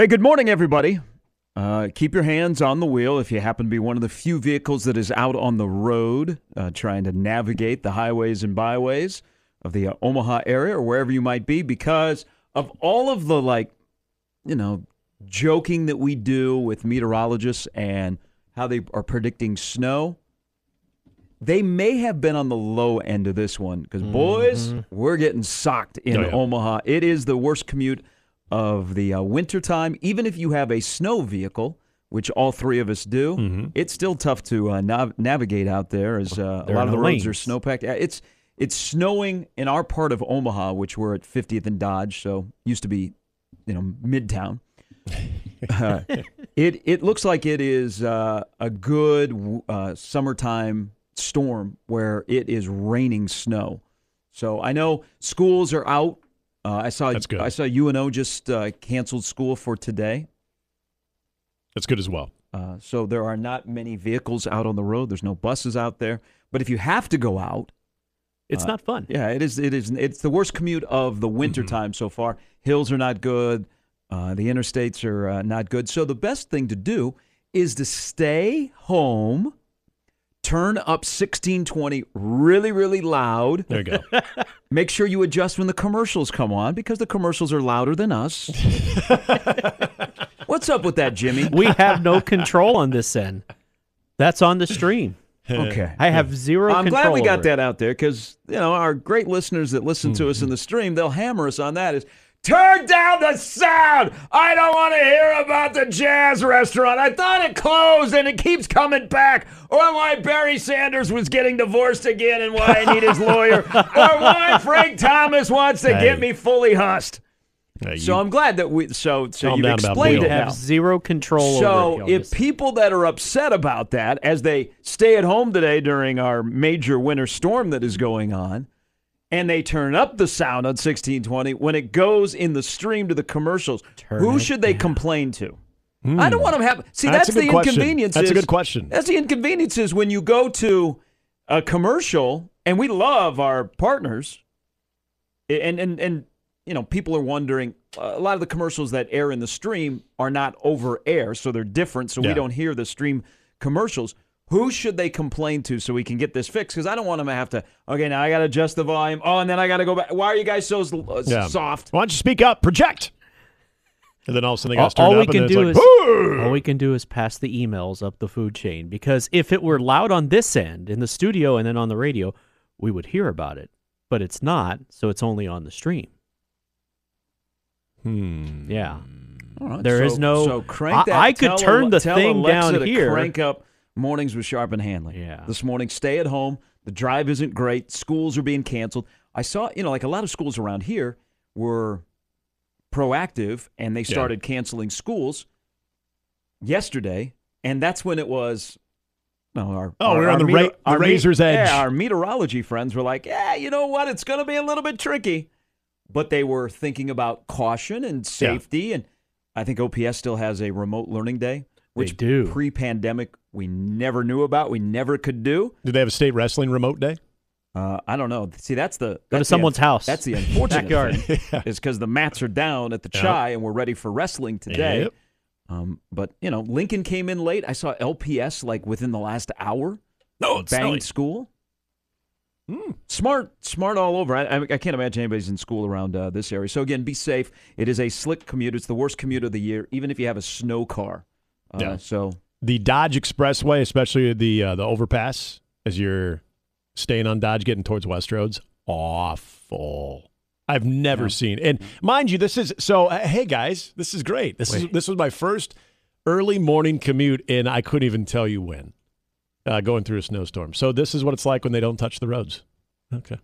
Hey, good morning, everybody. Uh, keep your hands on the wheel if you happen to be one of the few vehicles that is out on the road uh, trying to navigate the highways and byways of the uh, Omaha area or wherever you might be because of all of the, like, you know, joking that we do with meteorologists and how they are predicting snow. They may have been on the low end of this one because, boys, we're getting socked in Oh, yeah. Omaha. It is the worst commute of the uh, winter time. Even if you have a snow vehicle, which all three of us do, Mm-hmm. it's still tough to uh, nav- navigate out there as uh, a lot of the no roads are lanes. snowpacked. It's it's snowing in our part of Omaha, which we're at 50th and Dodge, so used to be, you know, Midtown. Uh, it it looks like it is uh, a good uh, summertime storm where it is raining snow. So I know schools are out. Uh, I saw That's good. I saw UNO just uh, canceled school for today. That's good as well. Uh, so there are not many vehicles out on the road. There's no buses out there. But if you have to go out, It's Uh, not fun. yeah, it is. It is. It's the worst commute of the winter time so far. Hills are not good. Uh, the interstates are uh, not good. So the best thing to do is to stay home, turn up 1620 really, really loud. There you go. Make sure you adjust when the commercials come on because the commercials are louder than us. What's up with that, Jimmy? We have no control on this end. That's on the stream. Okay. I have zero I'm control. glad we got that out there because you know our great listeners that listen to mm-hmm. us in the stream, they'll hammer us on that. Is turn down the sound. I don't want to hear about the jazz restaurant. I thought it closed and it keeps coming back, or why Barry Sanders was getting divorced again and why I need his lawyer, or why Frank Thomas wants to Hey. get me fully hussed. So I'm glad that we so so about explained it have now. zero control over So if people that are upset about that, as they stay at home today during our major winter storm that is going on, and they turn up the sound on 1620, when it goes in the stream to the commercials, who should they complain to? Hmm. I don't want them have. See, That's that's, the inconvenience. That's a good question. That's the inconvenience is when you go to a commercial, and we love our partners, and and and you know people are wondering a lot of the commercials that air in the stream are not over air so they're different so we don't hear the stream commercials who should they complain to so we can get this fixed because i don't want them to have to okay now i gotta adjust the volume oh and then i gotta go back why are you guys so uh, Yeah. soft Why don't you speak up? Project. And then all of a sudden they all, got to turn all we up, can and do it's is like, all we can do is pass the emails up the food chain because if it were loud on this end in the studio and then on the radio, we would hear about it. But it's not, so it's only on the stream. hmm. Yeah. All right, There so, is no- so crank I- that I could turn Ale- the tell thing Alexa down to here. crank up mornings with sharp and hanley Yeah. this morning stay at home the drive isn't great schools are being canceled i saw you know like a lot of schools around here were proactive and they started canceling schools yesterday and that's when it was no, our, Oh, our, we're on the meteor- ra- our razor's edge. Yeah, our meteorology friends were like, "Yeah, you know what? It's going to be a little bit tricky," but they were thinking about caution and safety. And I think OPS still has a remote learning day, which do. pre-pandemic we never knew about, we never could do. Did they have a state wrestling remote day? Uh, I don't know. See, that's the Go to that's the someone's un- house. That's the unfortunate Backyard. thing, is because the mats are down at the Yep. chai and we're ready for wrestling today. Yep. Um, but you know, Lincoln came in late. I saw LPS like within the last hour. No, it's banged snowing. school. Hmm. Smart, smart all over. I, I, I can't imagine anybody's in school around uh, this area. So again, be safe. It is a slick commute. It's the worst commute of the year, even if you have a snow car. Uh, Yeah. So The Dodge Expressway, especially the uh, the overpass as you're staying on Dodge getting towards Westroads, awful. I've never Yeah. seen. And mind you, this is so. uh, Hey guys, this is great. This is this was my first early morning commute, and I couldn't even tell you when. Uh, going through a snowstorm. So this is what it's like when they don't touch the roads. Okay.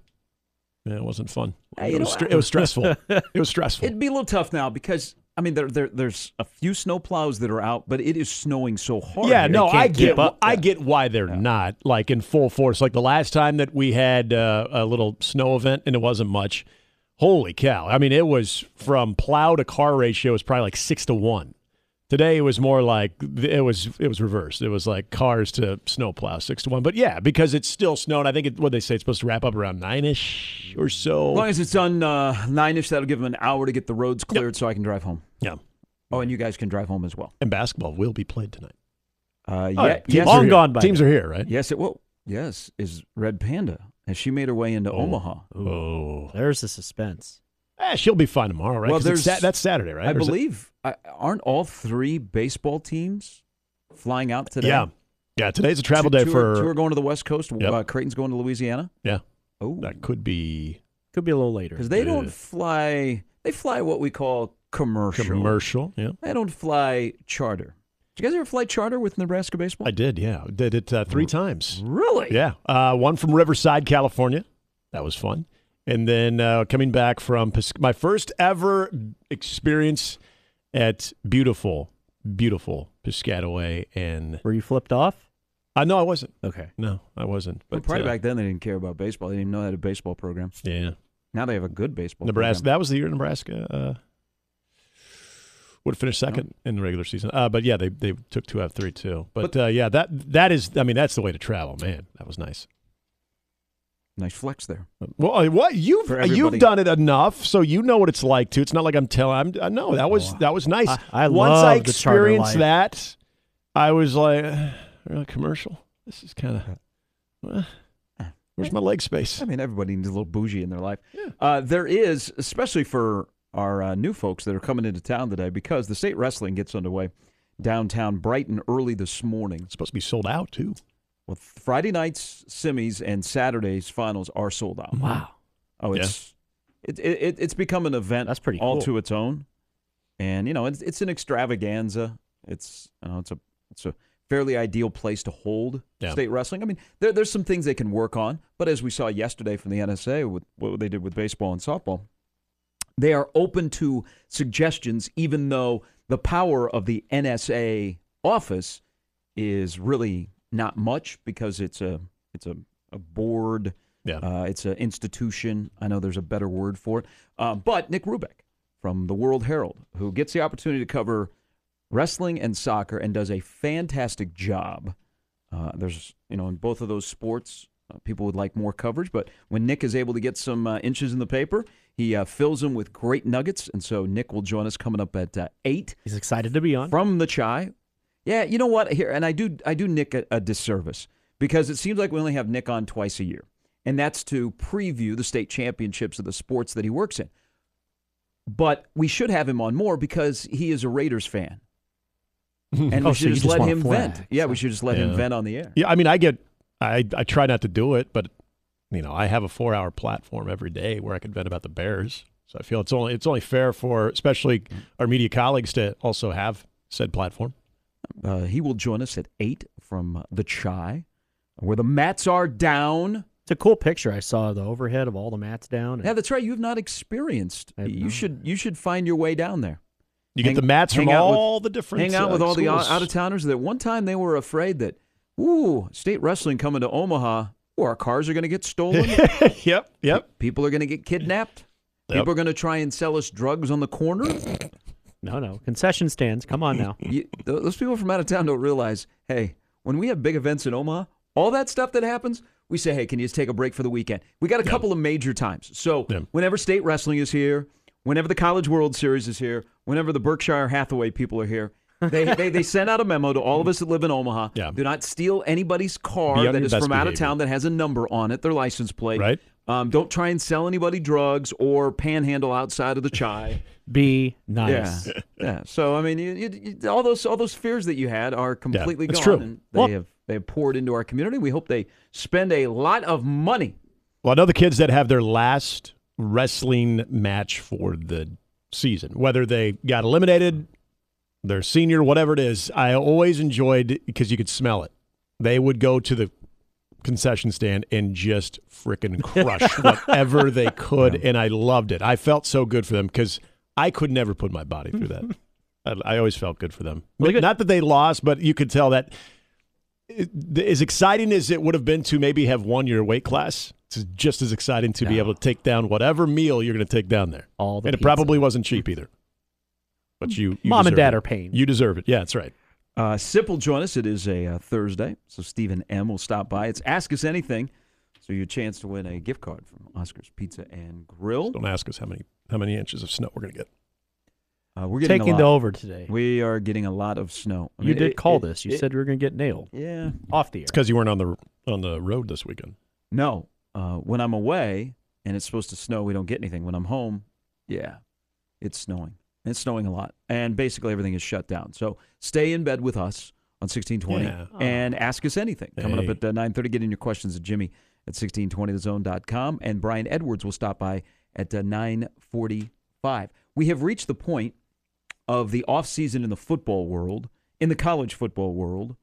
Yeah, it wasn't fun. Hey, it, was know, it was stressful. it was stressful. it'd be a little tough now because I mean there, there there's a few snow plows that are out, but it is snowing so hard. Yeah, no, I get, up. I get why they're not like in full force. Like the last time that we had uh, a little snow event and it wasn't much. Holy cow! I mean, it was from plow to car ratio was probably like six to one. Today it was more like it was it was reversed. It was like cars to snow plow six to one. But yeah, because it's still snowing. I think it, what they say it's supposed to wrap up around nine ish or so. As long as it's done uh, nine ish, that'll give them an hour to get the roads cleared so I can drive home. yeah. Oh, and you guys can drive home as well. And basketball will be played tonight. Uh, yeah, teams yes, are Long here. gone by Teams now. are here, right? yes, it will. Yes, is Red Panda. Has she made her way into Oh. Omaha? Oh, There's the suspense. Eh, she'll be fine tomorrow, right? Well, 'Cause it's there's- Sa- that's Saturday, right? I Or is it- believe. I, aren't all three baseball teams flying out today? Yeah, yeah. Today's a travel Two- day two for. Are, two are going to the West Coast. Yep. Uh, Creighton's going to Louisiana. Yeah. Oh, that could be Could be a little later. because they don't fly. They fly what we call commercial. commercial. Yeah, They don't fly charter. Did you guys ever fly charter with Nebraska baseball? I did. Yeah, did it uh, three times. really? Yeah, uh, one from Riverside, California. That was fun. And then uh, coming back from Pis- my first ever experience at beautiful, beautiful Piscataway. And Were you flipped off? uh, no, I wasn't. Okay. No, I wasn't. But But probably uh, back then they didn't care about baseball. They didn't even know they had a baseball program. yeah, Now they have a good baseball. Nebraska. program. That was the year Nebraska uh, would have finished second in the regular season. Uh, but yeah, they they took two out of three too. But, But- uh, yeah, that that is. I mean, that's the way to travel, man. That was nice. Nice flex there. Well, uh, what you've uh, you've done it enough, so you know what it's like too. It's not like I'm telling. I'm uh, no, that was Oh, that was nice. I- I Once I experienced that, I was like, uh, really commercial. This is kind of. where's my leg space? I mean, everybody needs a little bougie in their life. Yeah. Uh, there is, especially for our uh, new folks that are coming into town today, because the state wrestling gets underway downtown Brighton early this morning. It's supposed to be sold out too. Well, Friday night's semis and Saturday's finals are sold out. Wow. Oh, it's it, it, it it's become an event That's pretty all cool. to its own, and you know it's it's an extravaganza. It's you know it's a it's a fairly ideal place to hold Yeah. state wrestling. I mean, there, there's some things they can work on, but as we saw yesterday from the NSA with what they did with baseball and softball, they are open to suggestions, even though the power of the NSA office is really not much because it's a it's a, a board. Yeah. Uh, it's an institution. I know there's a better word for it. Uh, but Nick Rubeck from the World Herald, who gets the opportunity to cover wrestling and soccer and does a fantastic job. Uh, there's, you know, in both of those sports, uh, people would like more coverage. But when Nick is able to get some uh, inches in the paper, he uh, fills them with great nuggets. And so Nick will join us coming up at uh, 8 He's excited to be on. from the chai. Yeah, you know what? Here, and I do, I do Nick a, a disservice because it seems like we only have Nick on twice a year, and that's to preview the state championships of the sports that he works in. But we should have him on more because he is a Raiders fan, and Oh, we should you just just let him flag, vent. Yeah, we should just let him vent on the air. Yeah, I mean, I get, I, I try not to do it, but you know, I have a four-hour platform every day where I can vent about the Bears. So I feel it's only it's only fair for, especially our media colleagues, to also have said platform. Uh, he will join us at eight from the chai, where the mats are down. It's a cool picture. I saw the overhead of all the mats down. Yeah, that's right. You have not experienced. I You not. should, you should find your way down there. You Hang- get the mats from hang out with- all the different. hang out uh, with all the out of towners that one time they were afraid that, ooh, state wrestling coming to Omaha, ooh, our cars are going to get stolen. yep, yep. People are going to get kidnapped. Yep. People are going to try and sell us drugs on the corner. No, no. Concession stands. Come on now. You, those people from out of town don't realize, hey, when we have big events in Omaha, all that stuff that happens, we say, hey, can you just take a break for the weekend? We got a couple of major times. So Yeah. whenever state wrestling is here, whenever the College World Series is here, whenever the Berkshire Hathaway people are here, they, they, they send out a memo to all of us that live in Omaha. Yeah. Do not steal anybody's car that is on that your is best from out of town that has a number on it, their license plate. Right. Um, don't try and sell anybody drugs or panhandle outside of the chai. Be nice. Yeah, yeah. So I mean, you, you, you, all those all those fears that you had are completely that's gone, true. and they Well- have they have poured into our community. We hope they spend a lot of money. Well, I know the kids that have their last wrestling match for the season, whether they got eliminated, their senior, whatever it is. I always enjoyed because you could smell it. They would go to the concession stand and just freaking crush whatever they could, and I loved it. I felt so good for them because I could never put my body through that. I, I always felt good for them. Well, good. Not that they lost, but you could tell that it- as exciting as it would have been to maybe have won your weight class, it's just as exciting to be able to take down whatever meal you're going to take down there. All the and it probably wasn't cheap either. But you, you Mom and dad it. are paying. You deserve it. Yeah, that's right. Uh, Sip will join us. It is a uh, Thursday, so Stephen M will stop by. It's Ask Us Anything, so your chance to win a gift card from Oscar's Pizza and Grill. Don't ask us how many how many inches of snow we're going to get. Uh, we're getting Taking a the lot. over today. We are getting a lot of snow. I you mean, did it- call it- this. You it- said we were going to get nailed yeah. off the air. It's because you weren't on the on the road this weekend. No, uh, when I'm away and it's supposed to snow, we don't get anything. When I'm home, yeah, it's snowing. It's snowing a lot, and basically everything is shut down. So stay in bed with us on 1620 Yeah. and ask us anything. Coming Hey. up at uh, 9:30, get in your questions at Jimmy at 1620thezone.com, and Brian Edwards will stop by at uh, 9:45. We have reached the point of the off season in the football world, in the college football world.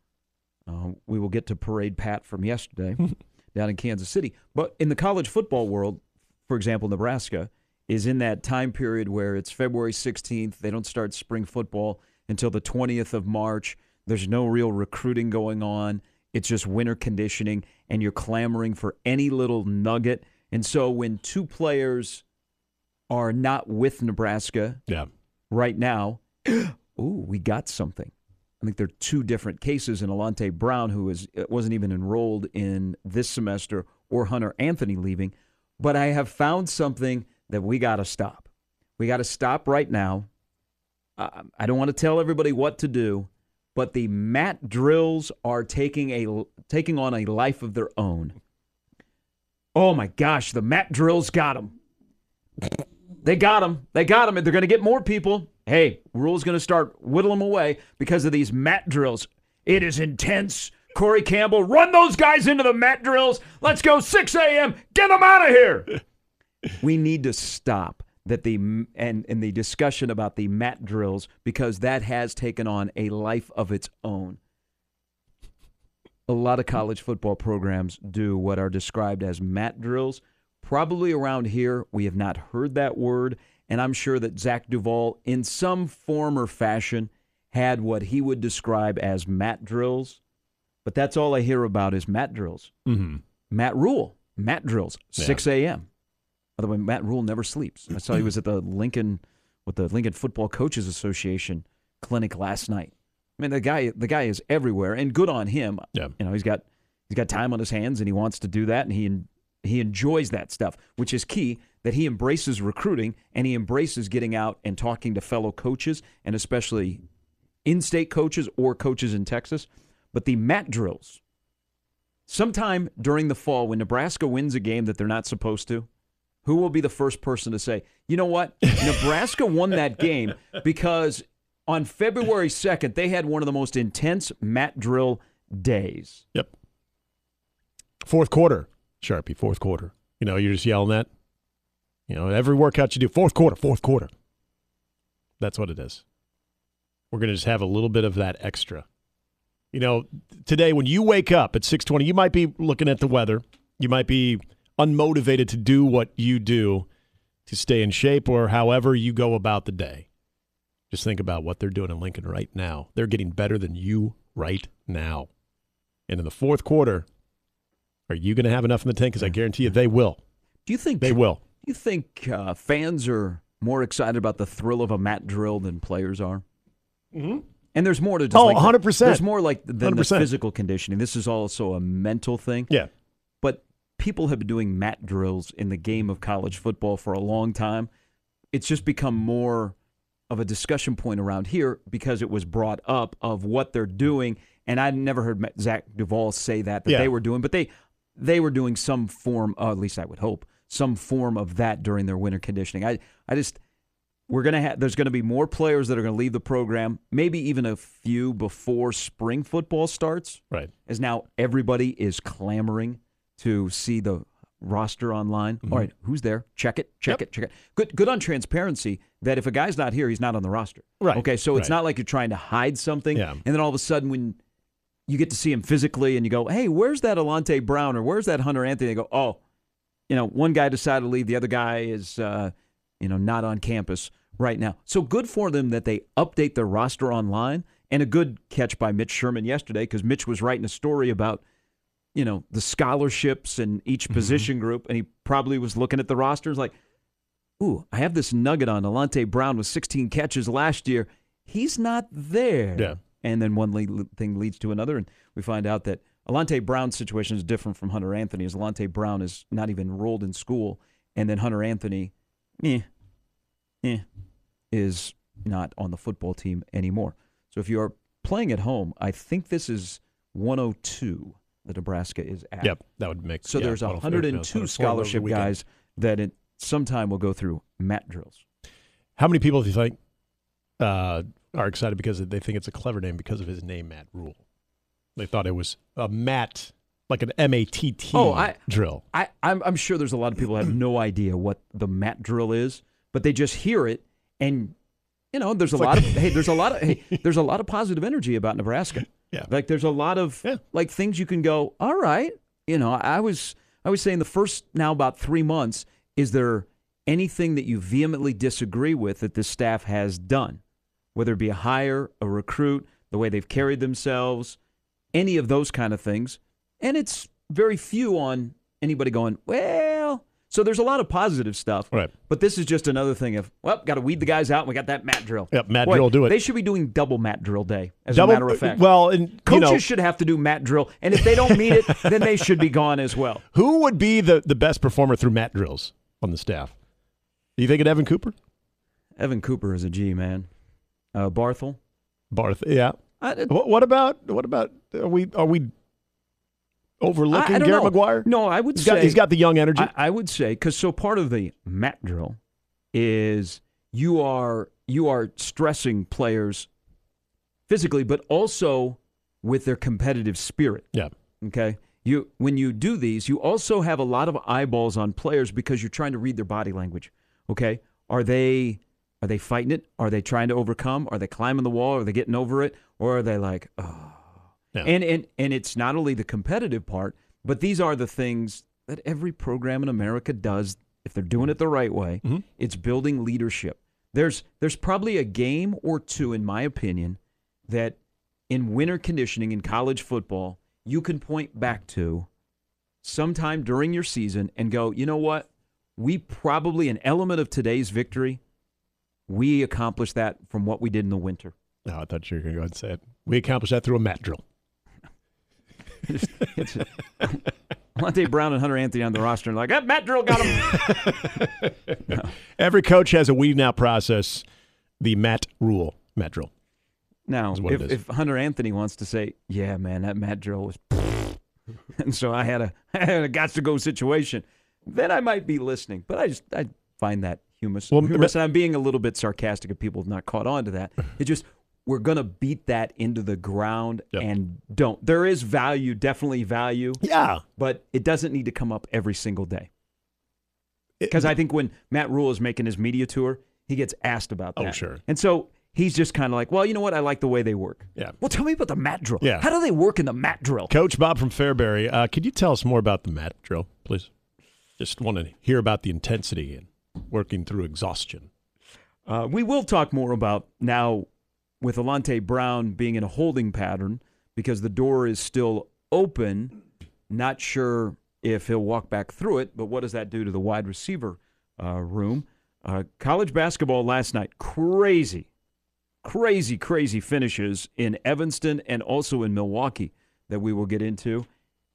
Uh, we will get to Parade Pat from yesterday down in Kansas City. But in the college football world, for example, Nebraska is in that time period where it's February 16th. They don't start spring football until the 20th of March. There's no real recruiting going on. It's just winter conditioning, and you're clamoring for any little nugget. And so when two players are not with Nebraska Yeah. right now, ooh, we got something. I think there are two different cases in Alante Brown, who is wasn't even enrolled in this semester, or Hunter Anthony leaving. But I have found something that we got to stop. We got to stop right now. Uh, I don't want to tell everybody what to do, but the mat drills are taking a taking on a life of their own. Oh my gosh, the mat drills got them. They got them. They got them. And they're going to get more people. Hey, Rhule's going to start whittling them away because of these mat drills. It is intense. Corey Campbell, run those guys into the mat drills. Let's go 6 a.m. Get them out of here. we need to stop that the and in the discussion about the mat drills because that has taken on a life of its own. A lot of college football programs do what are described as mat drills. Probably around here, we have not heard that word, and I'm sure that Zach Duval, in some form or fashion, had what he would describe as mat drills. But that's all I hear about is mat drills. Mm-hmm. Matt Rhule, mat drills, Yeah. 6 a.m. By the way, Matt Rhule never sleeps. I saw he was at the Lincoln, with the Lincoln Football Coaches Association clinic last night. I mean, the guy, the guy is everywhere, and good on him. Yeah. You know, he's got he's got time on his hands, and he wants to do that, and he he enjoys that stuff, which is key. That he embraces recruiting, and he embraces getting out and talking to fellow coaches, and especially in-state coaches or coaches in Texas. But the mat drills, sometime during the fall when Nebraska wins a game that they're not supposed to, who will be the first person to say, you know what? Nebraska won that game because on February 2nd, they had one of the most intense mat drill days. Yep. Fourth quarter, Sharpie, fourth quarter. You know, you're just yelling that. You know, every workout you do, fourth quarter, fourth quarter. That's what it is. We're going to just have a little bit of that extra. You know, today when you wake up at 6:20, you might be looking at the weather. You might be unmotivated to do what you do to stay in shape or however you go about the day. Just think about what they're doing in Lincoln right now. They're getting better than you right now. And in the fourth quarter, are you going to have enough in the tank? Because I guarantee you they will. Do you think They will. Do you think uh, fans are more excited about the thrill of a mat drill than players are? Mm-hmm. And there's more to just Oh, like 100%. There's more like than the 100%. physical conditioning. This is also a mental thing. Yeah. People have been doing mat drills in the game of college football for a long time. It's just become more of a discussion point around here because it was brought up of what they're doing. And I never heard Zach Duval say that that Yeah. they were doing, but they they were doing some form, uh, at least I would hope, some form of that during their winter conditioning. I I just we're gonna have there's gonna be more players that are gonna leave the program, maybe even a few before spring football starts Right. as now everybody is clamoring to see the roster online. All right, who's there? Check it, check Mm-hmm. Yep. it, check it. Good, good on transparency that if a guy's not here, he's not on the roster. Right, Okay, so it's not like you're trying to hide something, Yeah. and then all of a sudden when you get to see him physically, and you go, "Hey, where's that Alante Brown or where's that Hunter Anthony?" They go, "Oh, you know, one guy decided to leave, the other guy is, uh, you know, not on campus right now. So good for them that they update their roster online. And a good catch by Mitch Sherman yesterday because Mitch was writing a story about, you know, the scholarships and each Mm-hmm. position group, and he probably was looking at the rosters like, "Ooh, I have this nugget on Alante Brown with 16 catches last year. He's not there." Yeah. And then one le- thing leads to another, and we find out that Alante Brown's situation is different from Hunter Anthony. As Alante Brown is not even enrolled in school, and then Hunter Anthony, eh, eh, is not on the football team anymore. So if you are playing at home, I think this is 102 that Nebraska is at. Yep, that would make So yeah, there's well, 102 no, it's over the scholarship guys that at some time will go through mat drills. How many people do you think uh, are excited because they think it's a clever name because of his name, Matt Rhule? They thought it was a Matt, like an M A T T Oh, I- drill. I, I'm, I'm sure there's a lot of people who have no idea what the mat drill is, but they just hear it, and you know, there's a lot of hey, there's a lot of hey, there's a lot of positive energy about Nebraska. Yeah. like there's a lot of Yeah. like things you can go. All right, you know, I was I was saying the first now about three months. Is there anything that you vehemently disagree with that this staff has done, whether it be a hire, a recruit, the way they've carried themselves, any of those kind of things? And it's very few on anybody going, well, so there's a lot of positive stuff. Right. But this is just another thing of, well, got to weed the guys out. And we got that mat drill. Yep, mat Boy, drill, do it. They should be doing double mat drill day, as Double- a matter of fact. Well, and you Coaches know, should have to do mat drill. And if they don't meet it, then they should be gone as well. who would be the, the best performer through mat drills on the staff? Do you think it Evan Cooper? Evan Cooper is a G, man. Uh, Barthel. Barth, yeah. I, What, what about what about are we are we overlooking I don't Garrett know. McGuire? No, I would He's say got, he's got the young energy. I, I would say because so part of the mat drill is you are you are stressing players physically, but also with their competitive spirit. yeah. Okay, you when you do these, you also have a lot of eyeballs on players because you're trying to read their body language. Okay, are they are they fighting it? Are they trying to overcome? Are they climbing the wall? Are they getting over it? Or are they like, oh, Yeah. and and and it's not only the competitive part, but these are the things that every program in America does if they're doing it the right way. Mhm. It's building leadership. There's there's probably a game or two, in my opinion, that in winter conditioning in college football you can point back to sometime during your season and go, you know what? We probably an element of today's victory. We accomplished that from what we did in the winter. No, I thought you were going to go and say it. We accomplished that through a mat drill. It's Alante Brown and Hunter Anthony on the roster and like, ah, Matt Drill got him. Every coach has a weeding out process. The Matt Rhule, Matt drill. Now, if, if Hunter Anthony wants to say, "Yeah, man, that Matt drill was," and so I had a I had a got to go situation, then I might be listening. But I just I find that humorous. Well, humorous and I'm being a little bit sarcastic if people have not caught on to that. It just we're gonna beat that into the ground Yep. and don't. There is value, definitely value, Yeah. but it doesn't need to come up every single day. Because I think when Matt Rhule is making his media tour, he gets asked about Oh, that. sure. And so he's just kind of like, well, you know what? I like the way they work. Yeah. Well, tell me about the mat drill. Yeah. How do they work in the mat drill? Coach Bob from Fairbury, uh, could you tell us more about the mat drill, please? Just want to hear about the intensity and working through exhaustion. Uh, we will talk more about now with Alante Brown being in a holding pattern because the door is still open. Not sure if he'll walk back through it, but what does that do to the wide receiver uh, room? Uh, college basketball last night, crazy, crazy, crazy finishes in Evanston and also in Milwaukee that we will get into.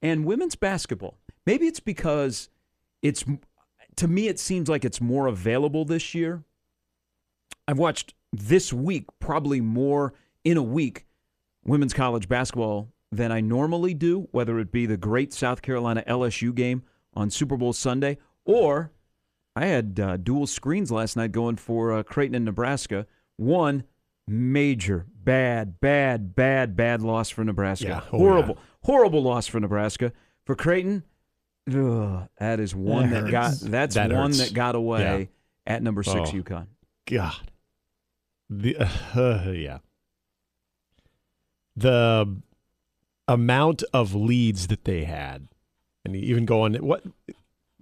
And women's basketball. Maybe it's because it's, to me, it seems like it's more available this year. I've watched this week probably more in a week women's college basketball than I normally do, whether it be the great South Carolina LSU game on Super Bowl Sunday or I had uh, dual screens last night going for uh, Creighton and Nebraska. One major, bad, bad, bad, bad loss for Nebraska. Yeah. Oh, horrible, horrible loss for Nebraska. For Creighton, ugh, that is one That that, got. That's That one hurts. that got away at number six Oh. UConn. God. The uh, yeah. The amount of leads that they had, and even going what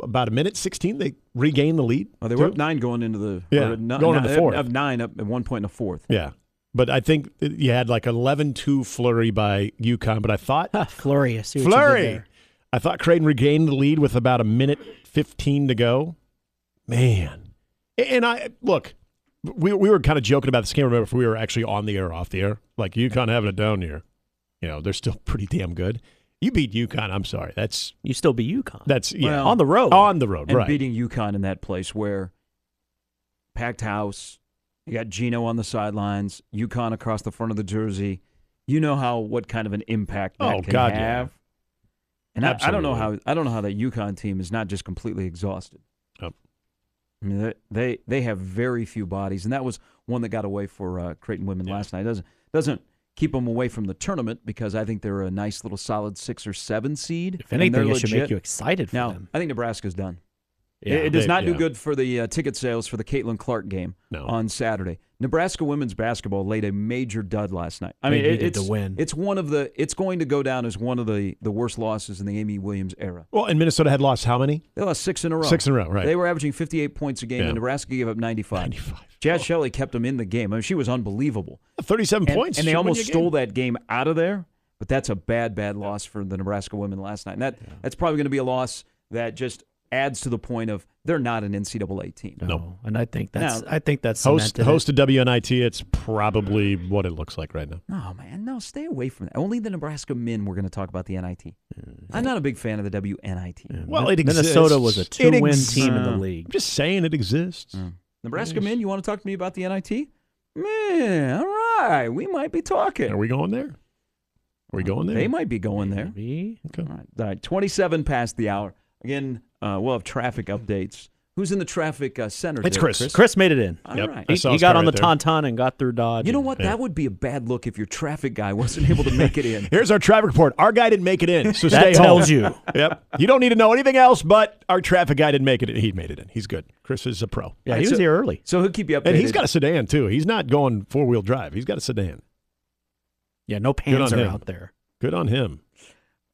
about a minute sixteen, they regained the lead. Oh, they were too? up nine going into the Yeah, or going into ni- fourth. Up nine up at one point in the fourth. Yeah, but I think you had like 11-2 flurry by UConn. But I thought flurry. I see what you did flurry. I thought Creighton regained the lead with about a minute fifteen to go. Man, and I look. We, we were kind of joking about this. Can't remember if we were actually on the air or off the air. Like UConn having a down year. You know, they're still pretty damn good. You beat UConn. I'm sorry. That's You still be UConn that's yeah Well, on the road. on the road, And right? beating UConn in that place where packed house, You got Gino on the sidelines, UConn across the front of the jersey. You know how what kind of an impact that Oh, can God, yeah. have. And I, I don't know how I don't know how that UConn team is not just completely exhausted. I mean, they, they have very few bodies, and that was one that got away for uh, Creighton women Yeah. last night. Doesn't doesn't keep them away from the tournament because I think they're a nice little solid six or seven seed. If anything, it should make you excited for Now, them. I think Nebraska's done. Yeah. It, it does They- not do yeah. good for the uh, ticket sales for the Caitlin Clark game No. on Saturday. Nebraska women's basketball laid a major dud last night. I mean, it- it's win. It's one of the. It's going to go down as one of the the worst losses in the Amy Williams era. Well, and Minnesota had lost how many? They lost six in a row. Six in a row, right. They were averaging 58 points a game, Yeah. and Nebraska gave up 95. 95. Jaz Shelley kept them in the game. I mean, she was unbelievable. 37 And, points. and they almost stole game. that game out of there. But that's a bad, bad loss for the Nebraska women last night. And that that's probably going to be a loss that just adds to the point of they're not an NCAA team. No. and I think that's Now, I think that's Host, cemented host of WNIT, it's probably what it looks like right now. No, man, no, stay away from that. Only the Nebraska men we're going to talk about the NIT. I'm not a big fan of the WNIT. Well, it Minnesota exists. was a It two-win exists. team in the league. I'm just saying it exists. Mm. Nebraska Yes. men, you want to talk to me about the NIT? Man, all right, we might be talking. Are we going there? Are we going there? They might be going there. Maybe. Okay. All right, all right, 27 past the hour. Again, uh, we'll have traffic updates. Who's in the traffic uh, center? It's there, Chris. Chris made it in. All Yep. right. I He, saw he his got car on the right there. tauntaun and got through Dodge. You know and- what? That would be a bad look if your traffic guy wasn't able to make it in. Here's our traffic report. Our guy didn't make it in, so That stay tells you. Yep. You don't need to know anything else, but our traffic guy didn't make it. in. He made it in. He's good. Chris is a pro. Yeah, he was here early. So he'll keep you updated. And he's got a sedan, too. He's not going four wheel drive. He's got a sedan. Yeah, no on Panzer him. out there. Good on him.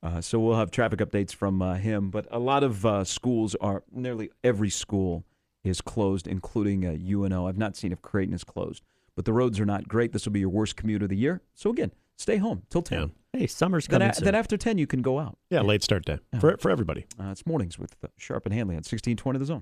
Uh, so we'll have traffic updates from uh, him. But a lot of uh, schools are, nearly every school is closed, including uh, UNO. I've not seen if Creighton is closed. But the roads are not great. This will be your worst commute of the year. So again, stay home till 10. Yeah. Hey, summer's Then, coming a- soon. then after 10, you can go out. Yeah, late start day for, for everybody. Uh, it's mornings with uh, Sharp and Hanley on 1620 The Zone.